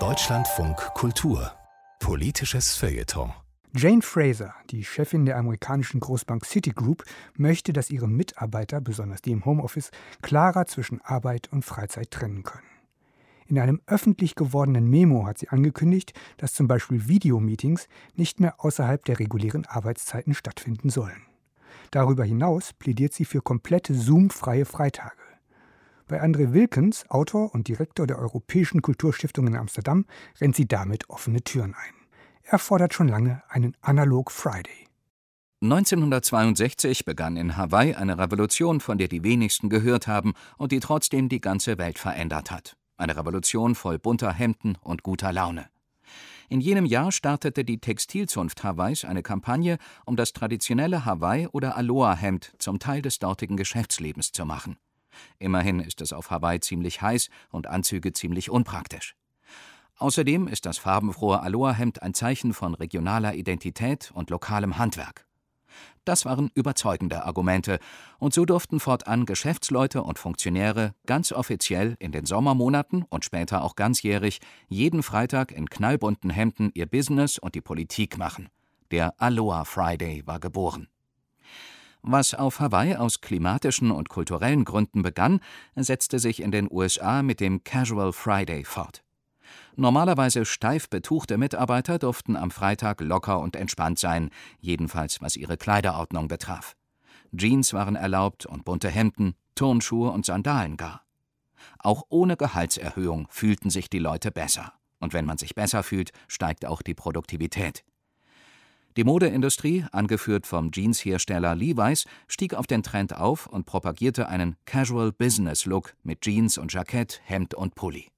Deutschlandfunk Kultur Politisches Feuilleton Jane Fraser, die Chefin der amerikanischen Großbank Citigroup, möchte, dass ihre Mitarbeiter, besonders die im Homeoffice, klarer zwischen Arbeit und Freizeit trennen können. In einem öffentlich gewordenen Memo hat sie angekündigt, dass zum Beispiel Videomeetings nicht mehr außerhalb der regulären Arbeitszeiten stattfinden sollen. Darüber hinaus plädiert sie für komplette Zoom-freie Freitage. Bei André Wilkens, Autor und Direktor der Europäischen Kulturstiftung in Amsterdam, rennt sie damit offene Türen ein. Er fordert schon lange einen Analog Friday. 1962 begann in Hawaii eine Revolution, von der die wenigsten gehört haben und die trotzdem die ganze Welt verändert hat. Eine Revolution voll bunter Hemden und guter Laune. In jenem Jahr startete die Textilzunft Hawaiis eine Kampagne, um das traditionelle Hawaii- oder Aloha-Hemd zum Teil des dortigen Geschäftslebens zu machen. Immerhin ist es auf Hawaii ziemlich heiß und Anzüge ziemlich unpraktisch. Außerdem ist das farbenfrohe Aloha-Hemd ein Zeichen von regionaler Identität und lokalem Handwerk. Das waren überzeugende Argumente, und so durften fortan Geschäftsleute und Funktionäre ganz offiziell in den Sommermonaten und später auch ganzjährig jeden Freitag in knallbunten Hemden ihr Business und die Politik machen. Der Aloha Friday war geboren. Was auf Hawaii aus klimatischen und kulturellen Gründen begann, setzte sich in den USA mit dem Casual Friday fort. Normalerweise steif betuchte Mitarbeiter durften am Freitag locker und entspannt sein, jedenfalls was ihre Kleiderordnung betraf. Jeans waren erlaubt und bunte Hemden, Turnschuhe und Sandalen gar. Auch ohne Gehaltserhöhung fühlten sich die Leute besser. Und wenn man sich besser fühlt, steigt auch die Produktivität. Die Modeindustrie, angeführt vom Jeanshersteller Levi's, stieg auf den Trend auf und propagierte einen Casual Business Look mit Jeans und Jackett, Hemd und Pulli.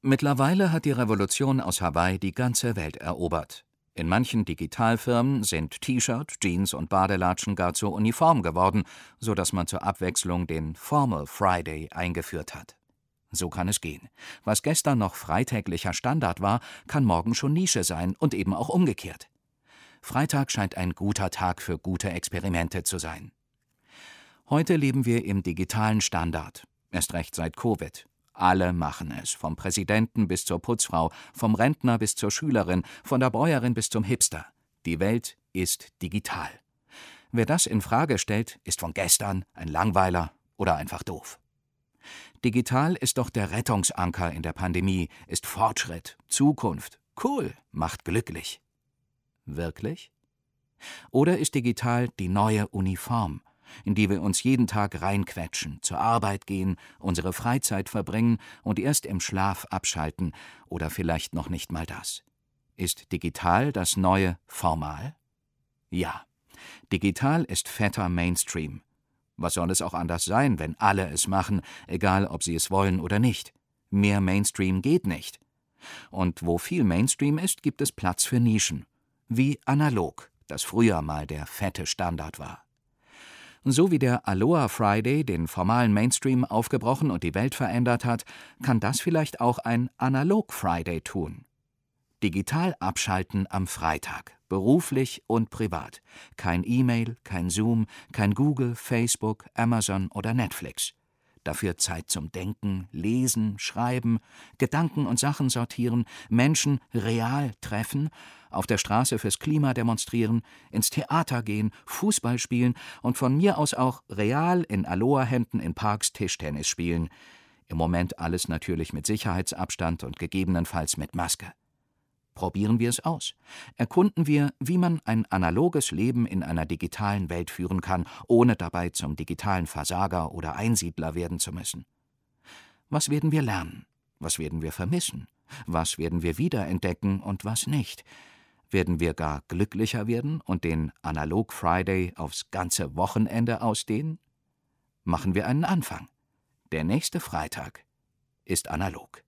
Mittlerweile hat die Revolution aus Hawaii die ganze Welt erobert. In manchen Digitalfirmen sind T-Shirt, Jeans und Badelatschen gar zur Uniform geworden, so dass man zur Abwechslung den Formal Friday eingeführt hat. So kann es gehen. Was gestern noch freitäglicher Standard war, kann morgen schon Nische sein und eben auch umgekehrt. Freitag scheint ein guter Tag für gute Experimente zu sein. Heute leben wir im digitalen Standard, erst recht seit Covid. Alle machen es, vom Präsidenten bis zur Putzfrau, vom Rentner bis zur Schülerin, von der Bäuerin bis zum Hipster. Die Welt ist digital. Wer das in Frage stellt, ist von gestern ein Langweiler oder einfach doof. Digital ist doch der Rettungsanker in der Pandemie, ist Fortschritt, Zukunft. Cool, macht glücklich. Wirklich? Oder ist digital die neue Uniform, in die wir uns jeden Tag reinquetschen, zur Arbeit gehen, unsere Freizeit verbringen und erst im Schlaf abschalten oder vielleicht noch nicht mal das. Ist digital das neue Formal? Ja. Digital ist fetter Mainstream. Was soll es auch anders sein, wenn alle es machen, egal ob sie es wollen oder nicht? Mehr Mainstream geht nicht. Und wo viel Mainstream ist, gibt es Platz für Nischen. Wie analog, das früher mal der fette Standard war. So wie der Aloha Friday den formalen Mainstream aufgebrochen und die Welt verändert hat, kann das vielleicht auch ein Analog Friday tun. Digital abschalten am Freitag, beruflich und privat. Kein E-Mail, kein Zoom, kein Google, Facebook, Amazon oder Netflix. Dafür Zeit zum Denken, Lesen, Schreiben, Gedanken und Sachen sortieren, Menschen real treffen, auf der Straße fürs Klima demonstrieren, ins Theater gehen, Fußball spielen und von mir aus auch real in Aloha-Hemden in Parks Tischtennis spielen. Im Moment alles natürlich mit Sicherheitsabstand und gegebenenfalls mit Maske. Probieren wir es aus. Erkunden wir, wie man ein analoges Leben in einer digitalen Welt führen kann, ohne dabei zum digitalen Versager oder Einsiedler werden zu müssen. Was werden wir lernen? Was werden wir vermissen? Was werden wir wiederentdecken und was nicht? Werden wir gar glücklicher werden und den Analog Friday aufs ganze Wochenende ausdehnen? Machen wir einen Anfang. Der nächste Freitag ist analog.